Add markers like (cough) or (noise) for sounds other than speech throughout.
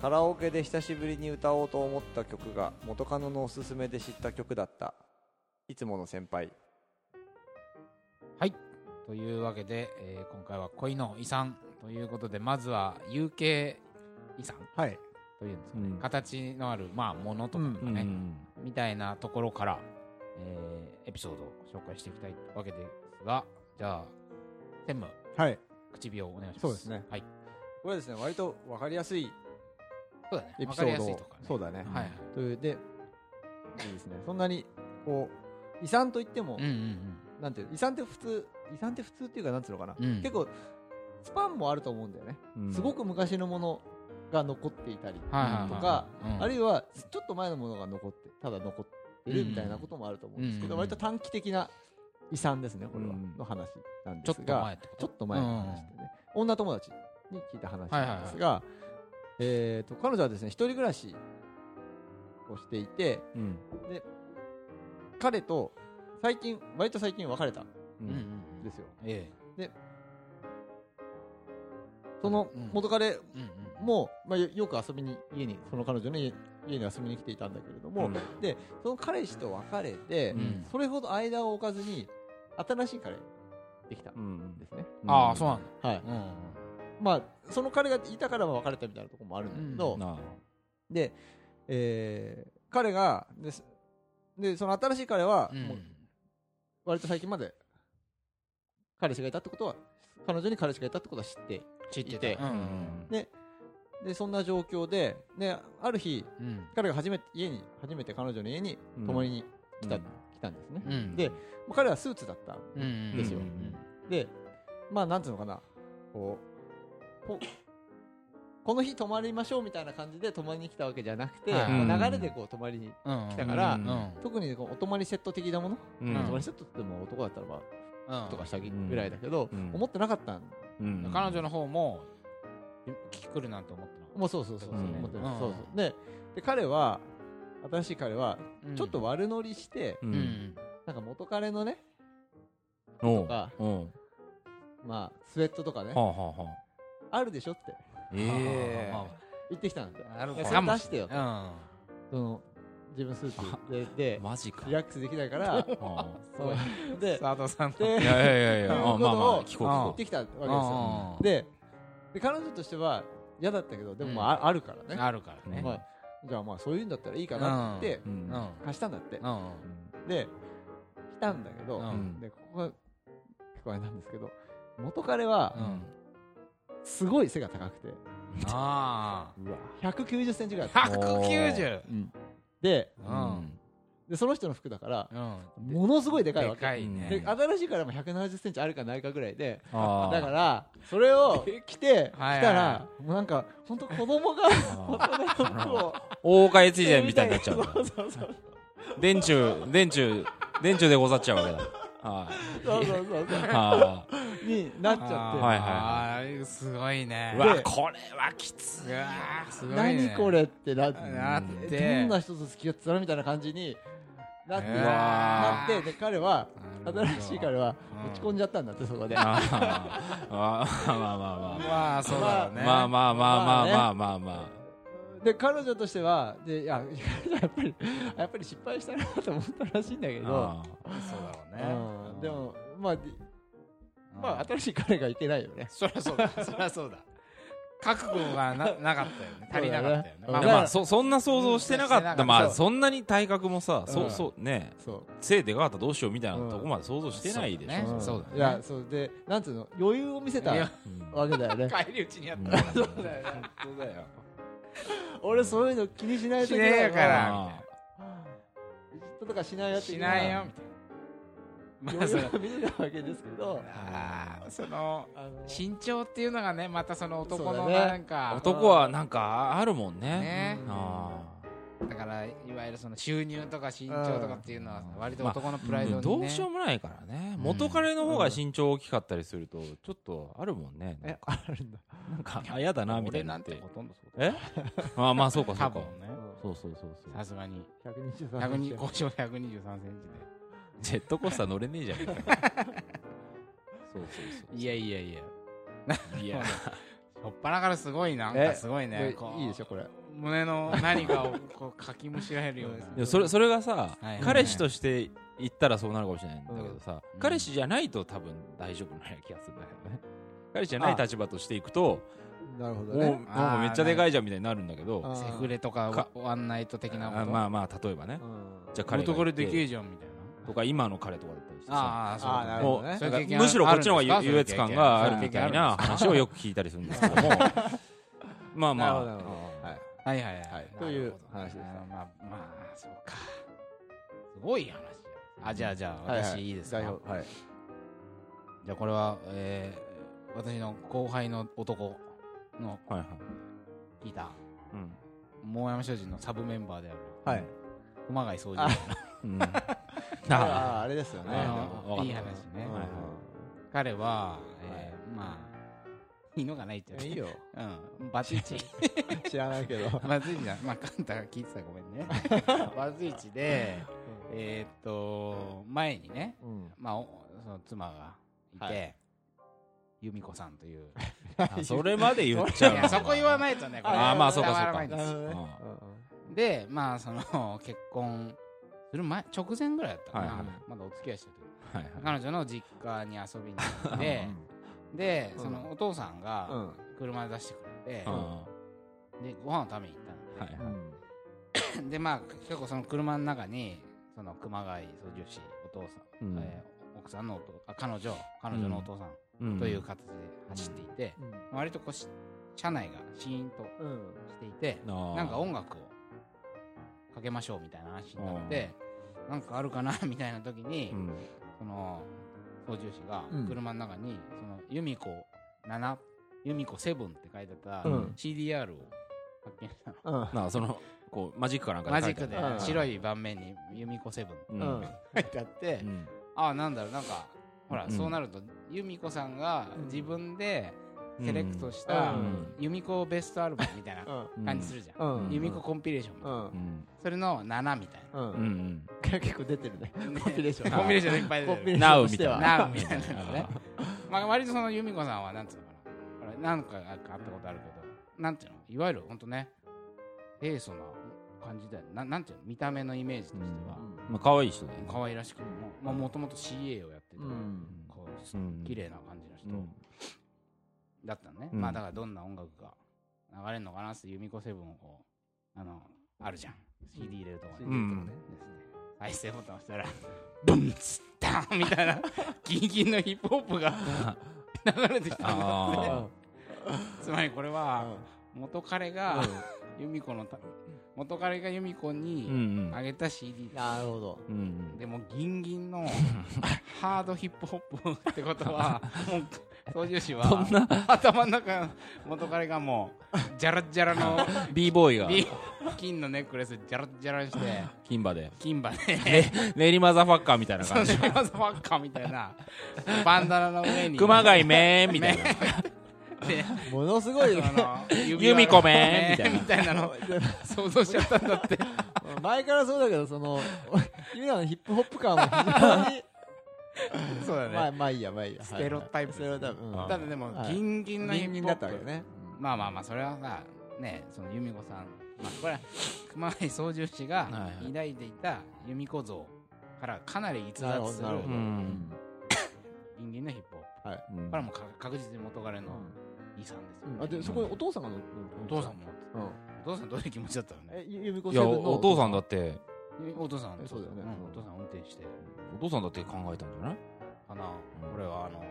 カラオケで久しぶりに歌おうと思った曲が元カノのおすすめで知った曲だった。いつもの先輩。はい。というわけで、えー今回は恋の遺産。ということでまずは有形遺産。はい。というんですかね、うん。形のある、まあ、ものとかうんね、うん。みたいなところから、えーエピソードを紹介していきたいわけですがじゃあ専務。はい。口火をお願いします。そうですね。はい。これですね割と分かりやすいそうだね。エピソードを。そうだね、はいはい。というでいいですね。そんなにこう遺産といっても、うんうんなんていう遺産って普通遺産って普通っていうかなんつうのかな、うん。うん結構スパンもあると思うんだよね、うん。すごく昔のものが残っていたりはいはいはいとか、うん。あるいはちょっと前のものが残ってただ残ってるみたいなこともあると思うんですけど、うん割と短期的な遺産ですねこれは、うんの話なんちょっとですが前ってこと？ちょっと前の話でね、女友達に聞いた話なんですが、えー、と彼女はですね一人暮らしをしていてうん。彼と最近割と最近別れたんううんうんうん。ですよ。えそのうん。元彼えうんうん。も、まあ、よよく遊びに家にその彼女の家家に遊びに来ていたんだけれども、うん。でその彼氏と別れて、うん。それほど間を置かずに新しい彼できたうんんですね、ああそうなんだ。はい。うんうんまあその彼がいたから別れたみたいなところもあるんだけど、うん。で、えー彼がでその新しい彼は、うん。もう割と最近まで彼氏がいたってことは彼女に彼氏がいたってことは知って知っていて。たうんうん。ででそんな状況でである日うん。彼が初めて家に初めて彼女の家に泊まりに来た,、うん。来たんですね、うん。でまあ彼はスーツだったうんうんですようん。でまあなんつうのかなこうここの日泊まりましょうみたいな感じで泊まりに来たわけじゃなくて、はい。まあ流れでこう泊まりに来たからうんうん特にこうお泊まりセット的なもの、うん。お泊まりセットっても男だったらまあうんとか下着ぐらいだけど、うん。思ってなかった彼女の方も聞き来るなんて思ってなかっもうそうそうそうそう、うん。思ってる、うん。そうそう。でで彼は新しい彼はたちょっと悪乗りして、なんか元彼のねとかまあスウェットとかねはあはあはああるでしょって。ええ。あ言ってきたんですよ。あるでそかもしれ出してよと。うん。その自分スーツ (laughs) ででマジか。リラックスできないからあそう。で佐藤さんの。であいやいやいやまあまあこと聞こう聞こ言ってきたわけですよ。うんでで彼女としては嫌だったけどでもまあああるからね。あるからね。まあじゃあまあそういうんだったらいいかなって貸したんだって。うん。で来たんだけど、うん。でここが結構あれなんですけど元彼はうんすごい背が高くて。あうわ。190センチぐらいああった、190うんでうん。でその人の服だからうん。ものすごいでかいわけ。でかいね。で新しいからも170センチあるかないかぐらいであー。だからそれを着て来はい。たらもうなんか本当子供が大人の服を大岡越前みたいになっちゃうんだそうそうそう。電柱電柱電柱でござっちゃうわけだはい。そうそうそう。そうあになっちゃって、あーはいあーすごいねわで (laughs) これはきついすごいね。何これってなってなっどてんな人と付き合ってたのみたいな感じになって、なってで彼は新しい彼はうん落ち込んじゃったんだってそこで、あー。(laughs) あー。まあまあまあままあそうだろうね。あまあまあまあまあまあまあ。まで彼女としてはでいややっぱりやっぱり失敗したなと思ったらしいんだけど、あそうだろうね。うん。でもまあまあ新しい彼がいけないよね。そりゃそうだ。そりゃそうだ。覚悟がな (laughs) なかったよね。足りなかったよね。ねあまあまあまあそそんな想像してなかった。まあそんなに体格もさうん。そうそうね。そう。背でかかったらどうしようみたいなとこまで想像してないでしょ。そうだね。そうだね。いやそうでなんつうの？余裕を見せたわけだよね。(laughs) 帰り討ちにやっうん。た (laughs) そうだよね。そうだよ俺そういうの気にしないとしねえから。あいじっととかしないよってしないよみたいなまあその見せたわけですけど。あーその身長っていうのがねまたその男のなんか。男はなんかあるもんね。ね。あだからいわゆるその収入とか身長とかっていうのはうん。割と男のプライドにね。ーどうしようもないからね。うん元彼の方が身長大きかったりするとちょっとあるもんね。えあるんだ。なんかあ嫌だなみたい俺なって。てほとんどそう。だえあ (laughs) まあそうかそうか。多分ね。そうそうそうそう。さすがに。123 102交渉123センチで。ジェットコースター乗れねえじゃん (laughs) そうそういやいやいや。そういや (laughs) ょっぱなからすごいな。んえかすごいね。いいでしょこれ胸の何かをこうかきむしられるような。でもそれそれがさ、はい。彼氏として言ったらそうなるかもしれないんだけどさ、うん。彼氏じゃないと多分大丈夫な気がするんだけどね。(laughs) 彼氏じゃない立場としていくとなるほどね。なんかめっちゃでかいじゃんみたいになるんだけどセフレとかかワンナイト的なこと？あまあまあ例えばね。うん。じゃあ彼が元彼でいてけえじゃんみたいな？とか今の彼とかだったりしてさああそうむしろこっちの方が優越感があるみたいな話をよく聞いたりするんですけども。(laughs) まあまあはいとはい。はい。という話です。まあまあそうか。すごい話あじゃあじゃあ私いいですか？はい。じゃあこれはえー私の後輩の男のはいはい。聞いたうん。桃山商人のサブメンバーであるはい。熊谷総司。あ (laughs) うん。あ。ああれですよね。いい話ね。彼はえーまあいいのかないっていいよ。うん。バツイチ。(laughs) 知らないけど。バツイチだまあカンタが聞いてたらごめんね。(laughs) バツイチでえーっと前にねうん。まあおその妻がいはて由美子さんという。(laughs) あそれまで言っちゃうのいやそこ言わないとねこれ。あーまあそうかそうか。伝わらないんでまあその結婚する前直前ぐらいだったかな、まだお付き合いしてる彼女の実家に遊びに行ってでうん。そのお父さんうがん。車で出してくれてうん。でご飯を食べに行ったの。はいはい。でまあ結構その車の中にその熊谷操縦士お父さん、うん。えー奥さんのお父あ彼女彼女のお父さんうん。という形で走っていて、割とこうし車内がシーンとうん。していてあー。なんか音楽をかけましょうみたいな話になってなんかあるかなみたいな時に、うん。その操縦士がうん。車の中にその由美子7由美子7って書いてたうん。CDR を発見したの。うん。なんかそのこうマジックかなんかマジックで。白い盤面に由美子7って書いてあって、うん。ああなんだろうなんかほら、うん。そうなると由美子さんがうん。自分でセレクトしたうん。由美子ベストアルバムみたいなうん。感じするじゃん、うん。由美子コンピレーションみたいな、それの7みたいうんうん。うん。結構出てるね。な、コンピレーション。コンピレーションいっぱい出てる。コンピレーションとしては。Now みたいな。のねまあ割とその由美子さんはなんつうのかな。何かあったことあるけどなんていうの？いわゆる本当ね清楚な感じだよななんていうの？見た目のイメージとしては、まあ可愛い人だよね。可愛らしくも。まあもともと CA をやってて、うん。こううん。綺麗な感じの人うん。だったのね、うん。まあだからどんな音楽が流れるのかなって由美子セブンをこうあのあるじゃん。CD 入れるとこに、うんですね再生ボタン押したらブンツッタンみたいなギンギンのヒップホップが流れてきたんだあつまりこれは元彼が由美子のた元彼が由美子にあげた CD だなるほど。うんでもギンギンの (laughs) ハードヒップホップってことはもう操縦士は頭の中元彼がもうジャラッジャラの b ボーイが。ビ金のネックレスジャラッジャラにして金馬で。金馬で。練馬ザファッカーみたいな感じ。そのマザファッカーみたいな。バンダナの上に。熊谷めーみたいな。(laughs) でものすごい由美子めーみたいな。みたいなの。想像しちゃったんだって。(laughs) 前からそうだけどその君らのヒップホップ感は非常にそうだね、まあまあいいやまあいいや。ステロタイプステロタイプ。ただでもはいギンギンのヒップホップだったわけね。まあまあまあそれはさねその由美子さん、まあ、これは熊谷操縦士が抱いていた由美子像からかなり逸脱するギンギンのヒップホッはい。これはもうか確実に元彼の遺産ですよ、うん。あでそこにお父さんが乗ってお父さんも。うん。お父さんどういう気持ちだったの？ねえゆ由美子いやセブンのお父さんだってお父さんえそうだよね。ん。お父さん運転して。お父さんだって考えたんじゃないかな、うん。これはあの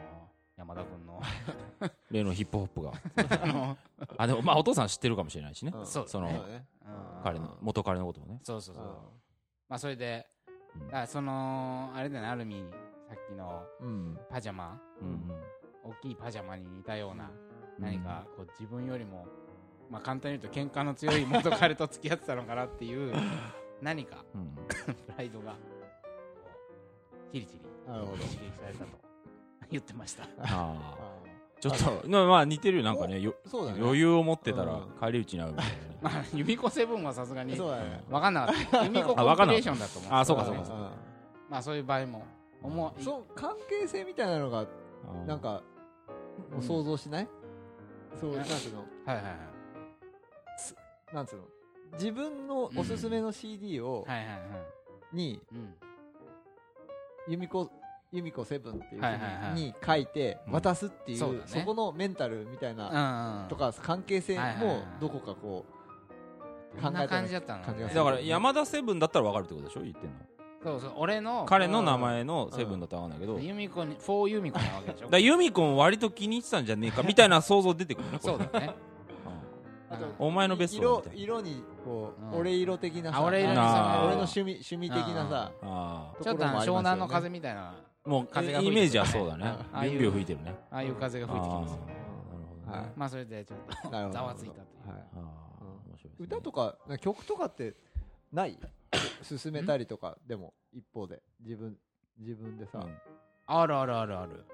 山田君の。(laughs) 例のヒップホップが。(laughs) あの、(laughs) あでもまあお父さん知ってるかもしれないしね。うん。そうその彼の元彼のこともね。そうそうそう。うまあそれでうん。だからそのあれだねある意味さっきのん。パジャマ。うん。大きいパジャマに似たようなうん。何かこう自分よりも、まあ、簡単に言うと喧嘩の強い元彼と付き合ってたのかなっていう何かうん。(laughs) プライドがチリチリなるほど。刺激されたと。(laughs) 言ってました。あ (laughs) ちょっとまあまあ似てるよなんかね。ね。余裕を持ってたらうん。返り討ちに遭うみたいなねまあ由美子セブンはさすがにそうだね。分かんなかった。由美子コンピレーションだと思うあそうかそうかうん。まあそういう場合も思いそう関係性みたいなのがなんか想像しない？そうなんつうの？はいはいはい。なんつうの？自分のおすすめの CD を、はいはいはい。にうん。由美子由美子セブンっていうはいはいはい。ふうに書いてうん。渡すっていう、そうだね。そこのメンタルみたいなうんうんとか関係性はいはいはい。もどこかこうこんな感じだだったの感じがする。だから山田セブンだったら分かるってことでしょ？言ってんの。そうそう。俺の彼の名前のセブンだったら分かんないけど。だか由美子にフォー由美子なわけでしょ？(laughs) ら由美子も割と気に入ってたんじゃねえかみたいな想像出てくるねこれ。そうだねお前のベスト色色にこう、うん。俺色的なさあ俺色に染める俺の趣味趣味的なさあちょっと湘南の風みたいな。あもう風が吹いてる。イメージはそうだね。ああいう。ビュンビュン吹いてるね。ああいう風が吹いてきます。よあーなるほどね。まあそれでちょっと (laughs) ざわついたという。はい。歌とか曲とかってない？(coughs) 進めたりとかでも一方で。自分自分でさ、うん。あるあるあるある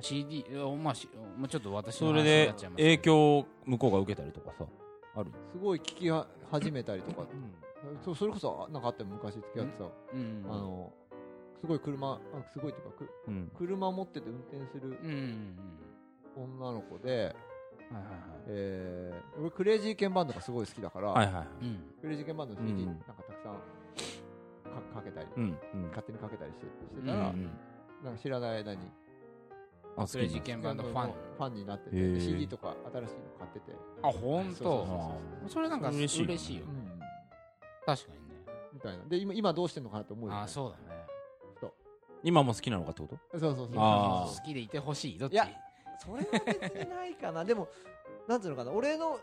CD いやまあしもうちょっと私の話にそれでなっちゃいますけど。影響を向こうが受けたりとかさある？すごい聴きは始めたりとか、そそれこそなんかあっても昔付き合ってさ、うん？あのすごい車あすごいっていうかくうん。車持ってて運転するうんうんうん。女の子で、はいはいはい。えー俺クレイジーケンバンドがすごい好きだから、はいはいうん。クレイジーケンバンドの CD うんなんかたくさんかかけたり、うんうん。勝手にかけたりしてしてうんたら、うん。なんか知らない間にあ好きクレイジーケンバンドファン。ファンになってて、へー。CD とか新しいの買ってて、あ本そうそう当そう。それなんか嬉しいよね。嬉しいよ。うん。確かにね。みたいな。で今今どうしてんのかなと思うよ、ね、あそうだね。今も好きなのかってこと？そうそうそう好きでいてほしいどっち？いやそれは別にないかな。でもなんつうのかな。俺の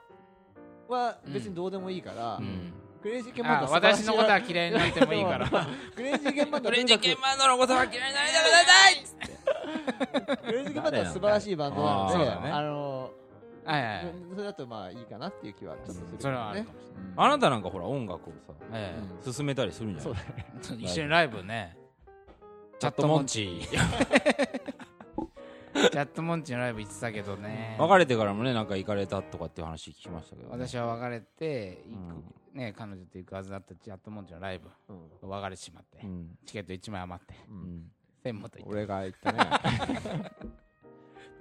は別にどうでもいいから、うん。クレイジーケンバンあド私のことは嫌いになってもいいから。(laughs) クレイジーケンバンドはとにかくバンドのことは嫌いになりたくないクレイジーバンドは素晴らしいバンドなのでそうだね。あのはいはいはい。それだとまあいいかなっていう気はちょっとするけどね。それはあるかもしあなたなんかほら音楽をさえうん進めたりするんじゃそうないだねえ (laughs) 一緒にライブね。チャットモンチ (laughs) チャットモンチのライブ行ってたけどね。別れてからもねなんか行かれたとかっていう話聞きましたけどね。私は別れて行くね彼女と行くはずだったチャットモンチのライブうん。別れてしまってうん。チケット1枚余って。ううんん専務と行っ俺が言ったね。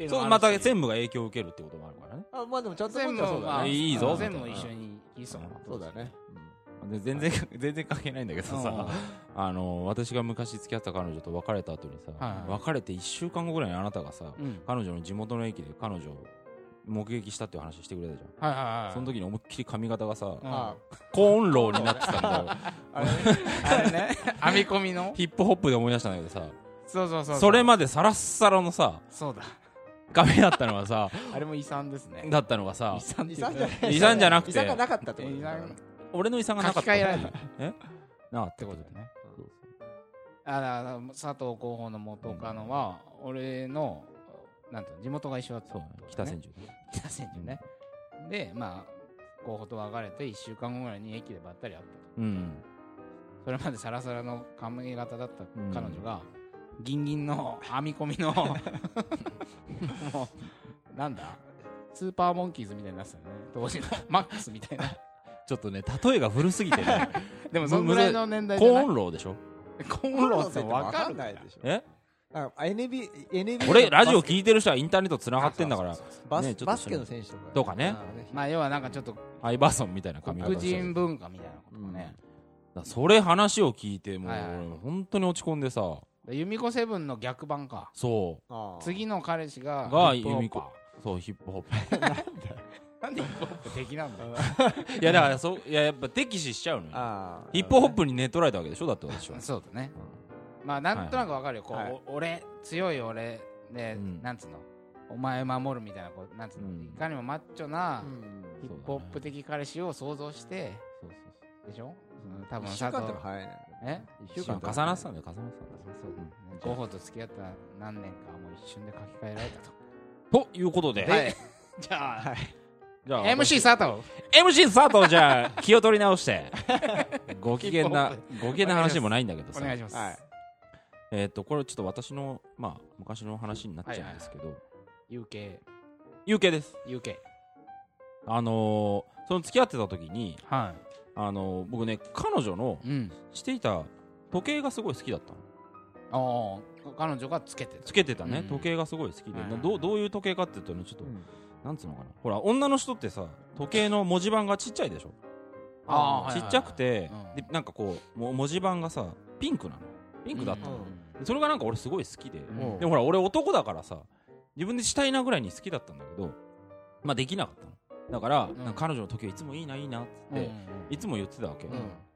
てそうまた全全部が影響を受けるってこともあるからね。あまあでもちゃんと全部そうだいいぞ全部一緒に行きそうそうだね。で全然全然関係ないんだけどさあの私が昔付き合った彼女と別れた後にさ、はい。はい別れて1週間後ぐらいにあなたがさ、うん。彼女の地元の駅で彼女を目撃したっていう話してくれたじゃん、はいはいはいその時に思いっきり髪型がさ、うん。あコーンローになってたんだよ。あれね。あれね。(laughs) 編み込みの？ヒップホップで思い出したんだけどさそうそうそうそれまでサラッサラのさそうだ。髪だったのがさ (laughs) あれも遺産ですね。だったのがさ遺産遺産じゃない。遺産じゃなくて。遺産がなかったってこと遺産俺の遺産がなかった。書き換えられた。え？なかっってことだね。あだから佐藤候補の元カノは俺のなんて地元が一緒だった。ね。北千住ね。北千住ね。でまあ候補と別れて1週間後ぐらいに駅でばったり会ったと。うん。それまでサラサラの髪型だったうん彼女が、ギンギンの編み込みの (laughs) もうなんだ？スーパーモンキーズみたいになってたよね。当時の (laughs) マックスみたいな。ちょっとね例えが古すぎてね。(laughs) でもそのぐらいの年代コじゃない？ーンローでしょ？コーンローって分かるないでしょ。え？NB NB 俺ラジオ聞いてる人はインターネットつながってんだから。バスねちょっとバスケの選手とか。とかね。まあ要はなんかちょっとアイバーソンみたいな髪型黒してる。人文化みたいなこともね、だからそれ話を聞いてもうはいはい俺本当に落ち込んでさ由美子セブンの逆版か。そああ次の彼氏ががヒップホッパー。由美子うそうヒップホッなんで？ヒップホッ (laughs) プ的なんだ (laughs) いやだからそういややっぱ敵視しちゃうのよ。ああヒップホップに寝取られたわけでしょ。だって私はそうだね。まあなんとなくわかるよ。こう、はい。お俺強い俺で、うん。なんつうの？お前守るみたいなこうなんつうの、うん。いかにもマッチョなうん。ヒップホップ的彼氏を想像してそうそうでしょ？その多分佐藤。早いねえ？一週間重なってたんだよ重なってたんだよ。そうだねゴッホと付き合った何年かもう一瞬で書き換えられたと。ということで。で (laughs) じゃあ、じゃあ (laughs) MC 佐藤。MC 佐藤じゃあ気を取り直して (laughs) ご機嫌なご機嫌な話でもないんだけどさ。お願いします、はい。えっとこれちょっと私のまあ昔の話になっちゃうんですけど。UK UK です。UK あのーその付き合ってた時にはあのー僕ね彼女のいうん。していた時計がすごい好きだったの。ああ彼女がつけてた。つけてたね、うん。時計がすごい好きで、はいなどうどういう時計かっていうとねちょっとうん。なんつうのかな。ほら女の人ってさ時計の文字盤がちっちゃいでしょ？あーちっちゃくてうん。でなんかこうも文字盤がさピンクなの。ピンクだったの。うん。それがなんか俺すごい好きで。うん。でもほら俺男だからさ自分でしたいなぐらいに好きだったんだけどまあできなかったのだからん。なんか彼女の時計いつもいいないいなっつっていつも言ってたわけ。うん。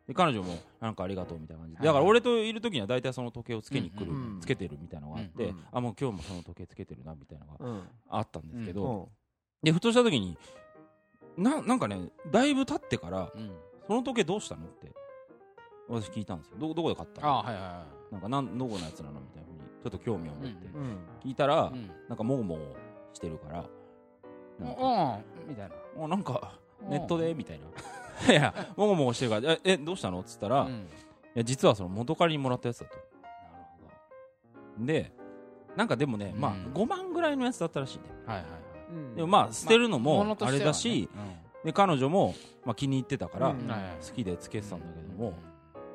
で彼女もなんかありがとうみたいな感じはい。でだから俺といる時には大体その時計をつけに来る、つけてるみたいなのがあって、うんあもう今日もその時計つけてるなみたいなのがうんあったんですけど、うん。でふとした時にななんかねだいぶ経ってからうん。その時計どうしたのって私聞いたんですよ。どどこで買ったの？あはいはいはなんかなんどこのやつなのみたいなふうにちょっと興味を持って。聞いたら、いうん。なんかもごもごしてるからうん。みたいなもうなんかうん。ネットで？みたいな。(laughs) いやもごもごしてるからええどうしたの？っつったら、いうん。や実はその元彼にもらったやつだと。なるでなんかでもね、まあうん5万ぐらいのやつだったらしいね。ほどはいはい。でもまあ捨てるのも物とあしてはね。れだし、うん。で彼女も、まあ、気に入ってたから、好きでつけてたんだけども、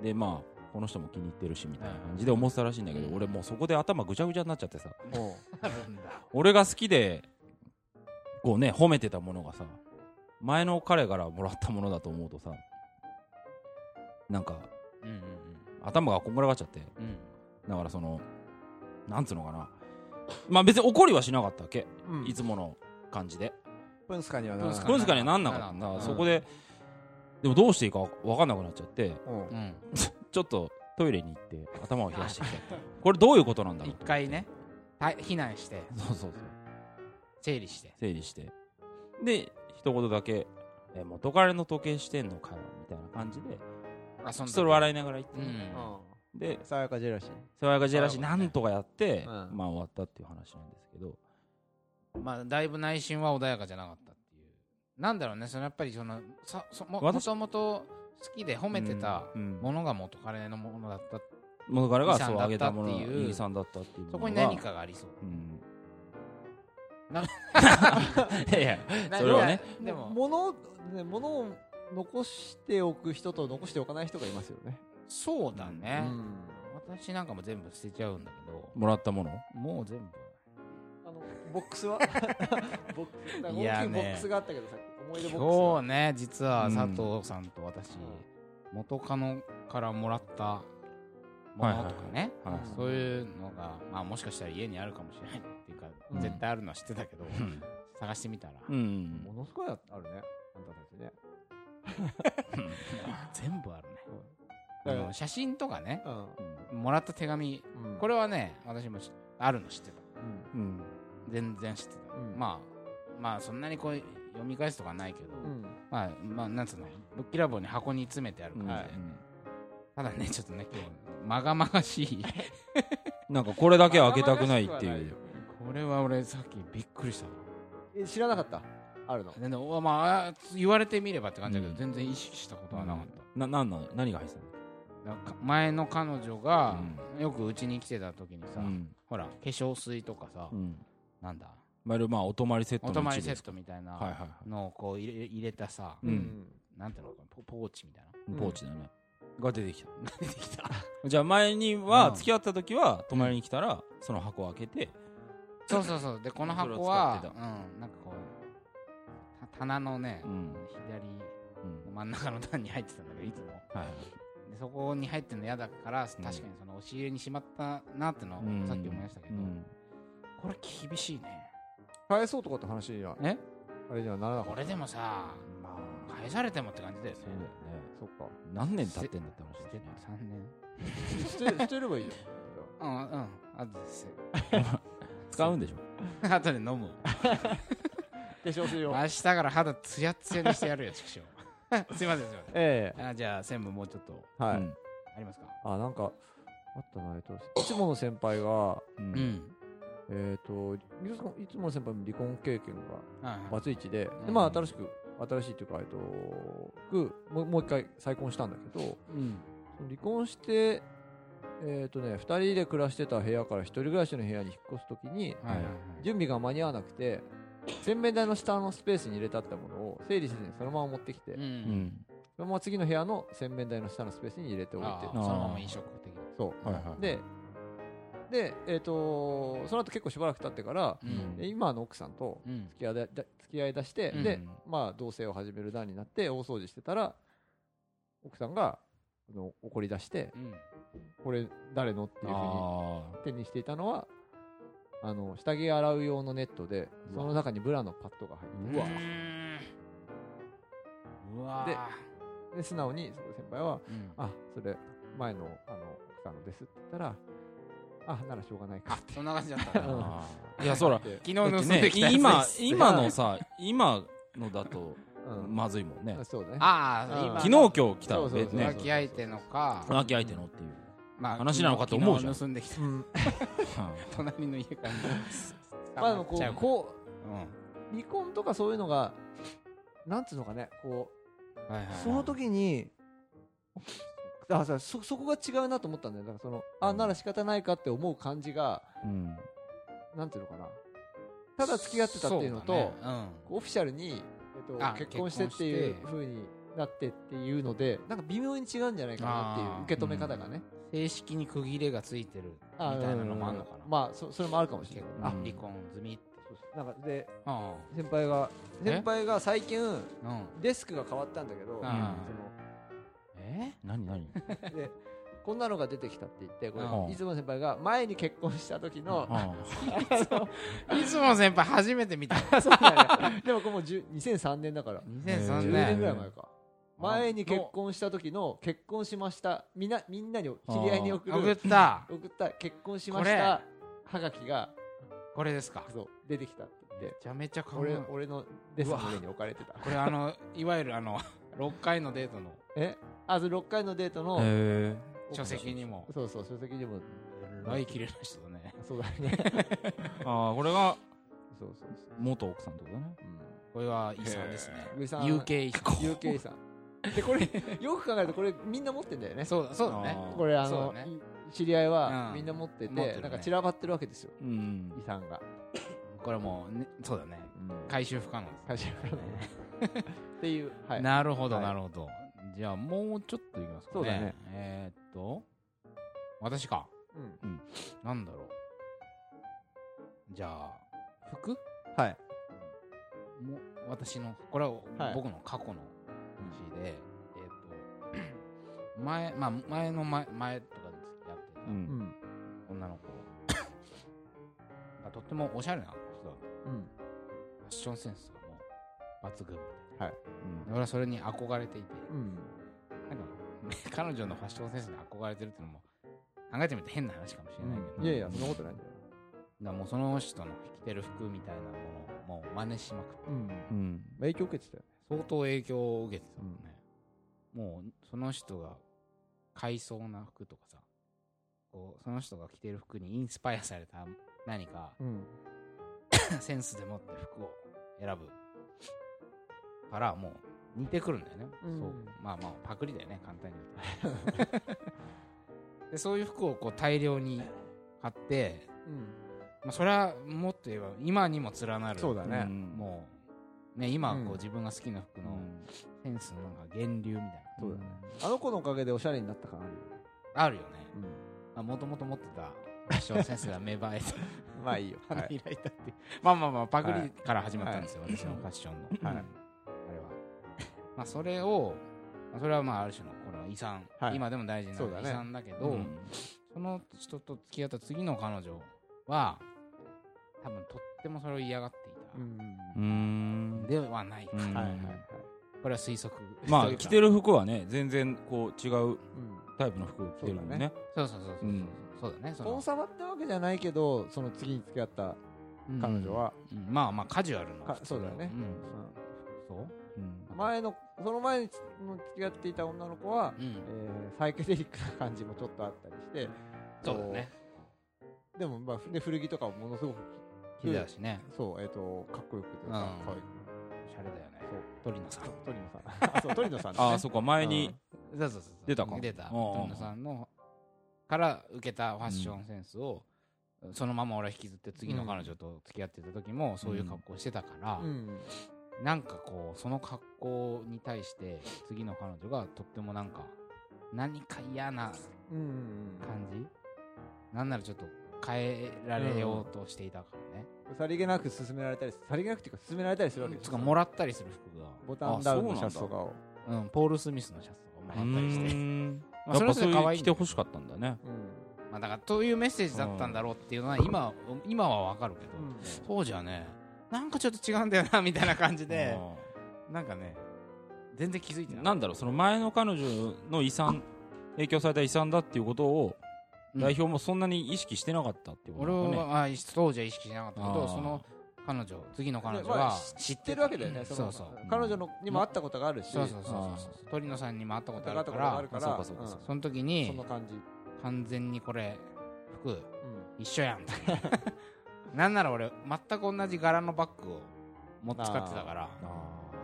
でまあこの人も気に入ってるしみたいな感じで思ってたらしいんだけど、うん。俺もうそこで頭ぐちゃぐちゃになっちゃってさ。(laughs) 俺が好きでこうね褒めてたものがさ前の彼からもらったものだと思うとさなんかうんうん頭がこんがらがっちゃって。うん。だからそのなんつうのかな。まあ別に怒りはしなかったわけ、ううん。いつもの感じで。プンスカにはならない。プンスカにはなんなかった。そこででもどうしていいか分かんなくなっちゃって。うん。う (laughs) んちょっとトイレに行って頭を冷やしてきたこれどういうことなんだろう一回ねはい避難して。そうそうそう。整理して。整理して。で一言だけ「え元彼の時計してんのかよ」みたいな感じであそんそれ笑いながら言ってうね、ん。でさやかジェラシーそれがジェラシーなんとかやって、うん。まあ終わったっていう話なんですけど。まあだいぶ内心は穏やかじゃなかったっていう。なんだろうねそのやっぱりそのさそもも私ともと好きで褒めてたものが元彼のものだった。元彼が遺産だったそう。あげたものっていうが遺産だったっていうそこに何かがありそう。うん。な (laughs) いやいやそれはね。でも。物ね物を残しておく人と残しておかない人がいますよね。そうだね、うん。私なんかも全部捨てちゃうんだけど。もらったもの？もう全部。あのボックスは？(laughs) 大きいボックスがあったけどさっき思い出ボックス今日ね実はうん佐藤さんと私、元カノからもらったものとかね、はいはいそういうのが、まあ、もしかしたら家にあるかもしれないっていうか、うん。絶対あるのは知ってたけど、うん。探してみたら、うん。ものすごいあるね。あんたたちね。(laughs) 全部あるね、だからあの写真とかねうん。もらった手紙うん。これはね私もしあるの知ってた。うん。うん全然知ってた、うん。まあまあそんなにこう読み返すとかはないけど、うん。まあまあなんつうのぶっきらぼうに箱に詰めてあるうんから、はい。ただねちょっとね今日まがまがしい。(laughs) なんかこれだけは開けたくないっていう。これは俺さっきびっくりした。わえ知らなかった？あるの？でねおまあ言われてみればって感じだけど、うん。全然意識したことはなかった、ななんなの？何が入ってたの？前の彼女が、よくうちに来てた時にさ、うん。ほら化粧水とかさ、うん。なんだ？まるまあお泊まりセットおの泊まりセットみたいなはいはいはいのをこう入れ入れたさ、うん。なんていうのかな？ポポーチみたいな？ポーチだねが出てきた。出てきた。(laughs) じゃあ前にうん。は付き合った時は泊まりに来たらその箱を開けてそうそうそう。でこの箱そはうん。なんかこうた棚のね、うん。左うん。真ん中の段に入ってたんだけどいつも。はいでそこに入ってるの嫌だから確かにその押し入れにしまったなってのをうん。さっき思いましたけど、うん。これ厳しいね。返そうとかって話にはえ？あれにはならなかっこれでもさまあ。返されてもって感じだよねそっか。何年経ってんだって話ね。3年。捨て捨てればいいじゃん。(laughs) うんうんあとです。(laughs) 使うんでしょ？(laughs) 後で飲む。化粧水を。明日から肌ツヤツヤにしてやるよ畜生。すいませんすいません。ええ。あじゃあ専務もうちょっと。はい、うん。ありますか？あなんかあったなえっといつもの先輩がううん。んえっ、といつもいつもの先輩も離婚経験がバツイチでまあ新しく新しいっていうかえっとくもうもう一回再婚したんだけどうん。離婚してえっ、とね2人で暮らしてた部屋から一人暮らしの部屋に引っ越すときに準備が間に合わなくて洗面台の下のスペースに入れてあったものを整理せずにそのまま持ってきて、うん。うんそのまま次の部屋の洗面台の下のスペースに入れておいて。そのまま飲食的な。そう。はいはい。でで、えー、とその後結構しばらく経ってから、うん。で今の奥さんとうん。付き合いだだ付き合いだして、うん。で、まあ、同棲を始める段になって大掃除してたら奥さんがあの怒り出してうん。これ誰のっていうふうにあ手にしていたのはあの下着洗う用のネットでその中にブラのパッドが入ってうわ。うわ。でで素直にその先輩はうん「あそれ前のあの奥さんのです」って言ったら「あならしょうがないか」ってそんな感じだった。ん (laughs) だうん。あいやそら昨日盗んだってねできたやつ今 (laughs) です。今のさ今のだとうん。まずいもんね。そうだね。ああ今うん昨日今日来たそうそうそう。ね。浮気相手のか浮気相手のっていう。まあ話なのかと思うじゃん。昨日盗んできた。うん。(laughs) 隣の家から。まあでもこうこう離婚とかそういうのがなんつうのかねこはいはいはい。うその時にあさそそこが違うなと思ったんだよ。だからそのあなら仕方ないかって思う感じがうん。なんていうのかな。ただ付き合ってたっていうのとね。うん。オフィシャルに、えっとあ、結婚してっていう結婚風になってっていうのでなんか微妙に違うんじゃないかなっていう受け止め方がね、正式に区切れがついてるみあたいなのもあるのかな。まあそそれもあるかもしれない、あうん。離婚済みなんかであ先輩がえ？先輩が最近デスクが変わったんだけど、ん。そのえ何何？でこんなのが出てきたって言ってこれうん。いつも先輩が前に結婚した時のあ (laughs) いつも先輩初めて見た。(laughs) そうなんや。でもこれもう10 2003年だから。2003 10ね年ぐらい年前か。前に結婚した時の結婚しましたみんなみんなに知り合いに送る送った。送った結婚しましたはがきがこれですか。そう出てきたって言って。めちゃめちゃか俺俺のデスクの上に置かれてた。これあのいわゆるあの6回のデートのえ？あそれ6回のデートのへ書籍にも。そうそう書籍にも。来綺麗な人だね。そうだね。え (laughs) ああこれがそうそうそう。元奥さんってことね。これは遺産ですね。遺産。UK 遺産。UK さんでこれよく考えるとこれみんな持ってんだよね。そうだそうだね。これあの知り合いはうん。みんな持っててね。なんか散らばってるわけですよ。うん。遺産が。これもうねそうだね。回収不可能です会社からっていうはい。なるほどはい。なるほどじゃあもうちょっといきますかね。そうだね。えーっと私か。うん。なんだろう。じゃあ服？はい。も私のこれははい。僕の過去の話で、えーっと前まあ前の前前とかで付き合ってたううん。ん女の子。がとってもおしゃれな人だった。うん。ファッションセンスがもう抜群みたいなうん。俺はそれに憧れていて。うん。なんか、ね (laughs) 彼女のファッションセンスに憧れてるっていうのも考えてみて変な話かもしれないけど、いやいやそんなことないんだよ。だからもうその人の着てる服みたいなものをもう真似しまくって。うん。うん。影響受けてたよね。相当影響を受けてたもんね、もうその人が買いそうな服とかさこうその人が着てる服にインスパイアされた何かうん。(coughs) センスでもって服を選ぶからもう似てくるんだよね、うん。そう。まあまあパクリだよね簡単に言うと (laughs) でそういう服をこう大量に買って、うん。まあ、それはもっと言えば今にも連なる。そうだね。うん。もうね今うん。こう自分が好きな服のうん。センスのなんか源流みたいな。そうだね。あの子のおかげでおしゃれになった感あるよあるよね。うん。もともと持ってたファッションセンスが芽生えて (laughs) まあいいよ。花はい。(laughs) 開いたっていう。まあまあまあパクリから始まったんですよ、私のファッションの、はいまあそれをまあそれはまあある種のこれは遺産、はい。今でも大事な遺産だけどうん。その人と付き合った次の彼女は多分とってもそれを嫌がっていた、うん。うんではないか、うん。はいはいはい。これは推測。まあ着てる服はね全然こう違ううん。タイプの服着てるもんね。そうそうそうそうそう、う。ん。そうだねその、サバってわけじゃないけどその次に付き合ったうん。彼女はうん。まあまあカジュアルなかそうだよね。ん。そう。うん。前のその前にの付き合っていた女の子はうん。えーサイケデリックな感じもちょっとあったりしてそうだね。でもまあで古着とかもものすごく綺麗だしね。そうえっとかっこよくてうん。可愛くおしゃれだよね。そう。鳥野さん。鳥野さん。(laughs) あそう鳥野さんね。ああそっか前にそうそうそうそう。出たか。出た。鳥野さんのから受けたファッションセンスを、そのまま俺は引きずって次の彼女と付き合ってた時もそういう格好してたから、うんなんかこうその格好に対して次の彼女がとってもなんか何か嫌なうん感じなんならちょっと変えられようとしていたからね、さりげなく勧められたりさりげなくっていうか勧められたりするわけですつかもらったりする服が。ボタンダウンのシャツとかを。うん、ポール・スミスのシャツとかもらったりして、うん。まあ、やっぱそうい着てほしかったんだね。うんまあ、だからそういうメッセージだったんだろうっていうのは今今は分かるけど、うん。当時はねなんかちょっと違うんだよなみたいな感じで。なんかね全然気づいてない。なんだろうその前の彼女の遺産影響された遺産だっていうことをうん。代表もそんなに意識してなかったっていうことね。は、あ当時は意識しなかったけどその彼女次の彼女まあは知ってるわけだよねのそうそう。彼女のにも会ったことがあるし。そうそうそうそう。鳥野さんにも会ったことあるか会ったことがあらるからそうかそうかそうか。その時うんにその感じ。完全にこれ服うん。一緒やん。なんなら俺全く同じ柄のバッグを持って使ってたから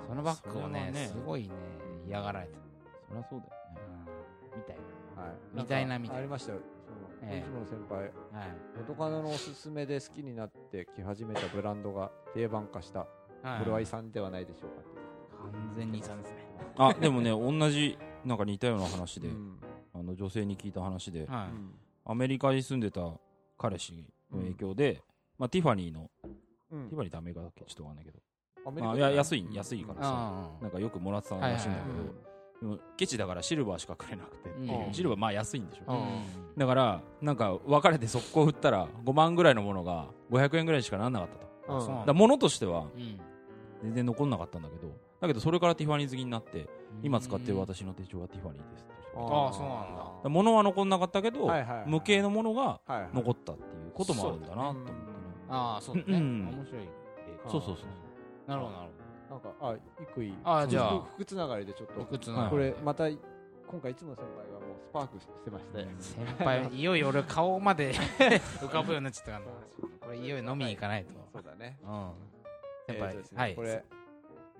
そのバッグをねそれはすごいね嫌がられて。そりゃそうだよね。みたいはい。みたいなみたいな。ありましたよ。そのええいつもの先輩。なはい。元カノのおすすめで好きになって着始めたブランドが定番化したはい。これは遺産ではないでしょうかって完全に遺産ですね。あでもね同じなんか似たような話で、うん。あの女性に聞いた話で、はうん。アメリカに住んでた彼氏の影響で、まあ、ティファニーの、うん。ティファニーってアメリカだっけ？ちょっとわかんないけど、アメリカあいや安いうん。安いからいさ。あなんかよくもらってたらしいんだけど、はいはいでもケチだからシルバーしかくれなくて。っていう、うん。シルバーまあ安いんでしょ、うん。だからなんか別れて速攻売ったら5万ぐらいのものが500円ぐらいしかなんなかったと。うん。だ物としてはうん。全然残んなかったんだけど。だけどそれからティファニー好きになって今使ってる私の手帳はティファニーですああそうなんだ。物は残んなかったけど、はいはいはい無形のものが残ったっていうこともあるんだなと思ってねああそうだね。うん。面白い例そうそうそう。なるほどなるなんかあ一個い。いあじゃあ。服服つながりでちょっと。これまた今回いつもの先輩がもうスパークしてまして。(laughs) 先輩いよいよ俺顔まで (laughs) 浮かぶようになっちゃったかこれいよいよ飲みに行かないと。そうだね。うん。先えー輩とですねはい。これ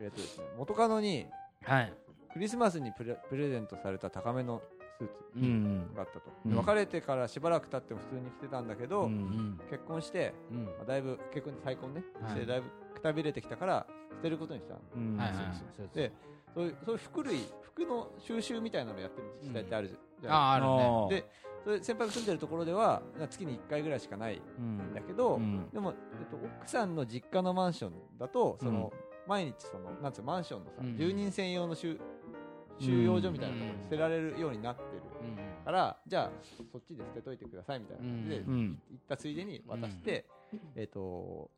えっとですね元カノにはい。クリスマスにプレプレゼントされた高めのスーツうんうん。があったと、うん。で別れてからしばらく経っても普通に着てたんだけど、うんうん。結婚して、うん。まあ、だいぶ結婚再婚ね、はい。してだいぶくたびれてきたから捨てることにしたんはいはいはい。そうでそういうそういう服類服の収集みたいなのやってる自治体ってあるじゃん、あああるね。ーでそれ先輩が住んでるところでは月に1回ぐらいしかないうんんだけど、うん。でも、えっと、奥さんの実家のマンションだとその、毎日そのなんつうのマンションのさ、うん。住人専用の収収容所みたいなところに捨てられるようになってる。うん。から、じゃあそっちで捨てといてくださいみたいな。感じで、行ったついでに渡して、えっ、と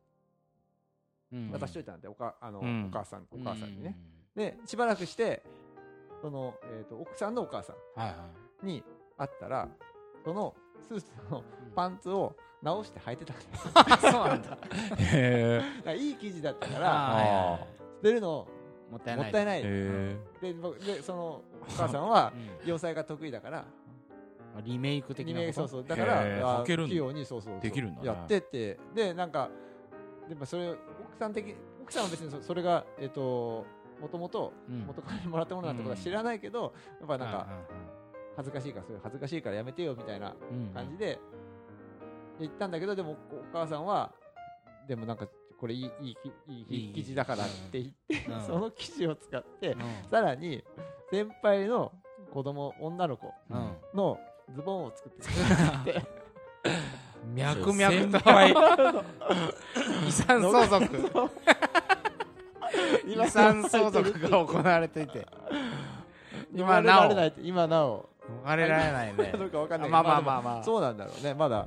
うん。渡しといたんでおかあの、うん。お母さんお母さんにね、でしばらくしてその、えー、と奥さんのお母さんに会ったらそのスーツのパンツを直して履いてたんです。(laughs) そうなんだ。へ (laughs) だからいい生地だったかあら捨てるのもったいない。もったいない。えで僕でそのお母さんは (laughs) うん。洋裁が得意だからあリメイク的リなこと？メイクそうそう。だから器用にそうそうそうできるんだねやってってでなんかでもそれ奥さん的奥さんは別にそそれがえっ、ともともとうん。元カノにもらったものなんてことは知らないけど、やっぱなんかう恥ずかしいからそれ恥ずかしいからやめてよみたいなんうん感じで言ったんだけどでもお母さんはでもなんかこれいいいいきいいいい生地だからって言って、うん。その生地を使って、うん。さらに先輩の子供女の子うん。のズボンを作ってくれて (laughs) 脈々と (laughs) 遺産相続。(laughs) 遺産相続が行われていて。今今なお今なお。逃れられないね。まあまあまあまあ。そうなんだろうね。まだ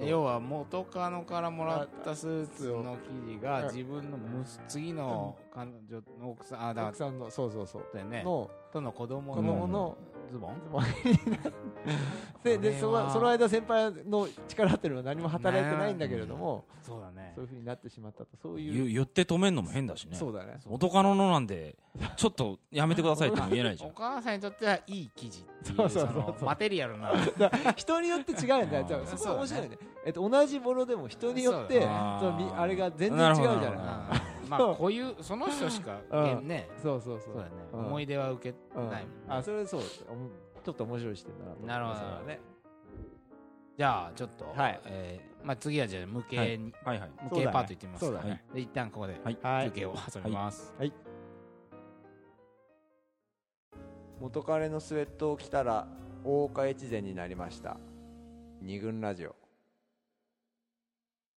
要は元カノからもらったスーツの生地が自分のむす次の彼女の奥さんあだか奥さんのそうそうそう。らね。のとの子供子供のズボン？ズボン。(laughs) ででそのその間先輩の力っていうのは何も働いてないんだけれども、そうだね。そういうふうになってしまったと。そういう。言言って止めんのも変だしね。そうだね。元カノのなんでちょっとやめてくださいっても言えないじゃ (laughs) おん母さんにとってはいい生地っていうそうそうそそう。そうのマテリアルな。(laughs) 人によって違うんだよ。そこそうだねが面白いね。えっと同じものでも人によってそあれが全然違うじゃないまあこういうその人しかうん。ねそうそうそう。そうだね。うん。思い出は受けうんないあそれそうちょっと面白い視点だなるほどね。じゃあちょっとはい。えーまあ次はじゃあ無形にはいはい。無形パートいってみますか。そうだね。で一旦ここではい。はい。休憩を挟みます。元彼のスウェットを着たら大岡越前になりました。二軍ラジオ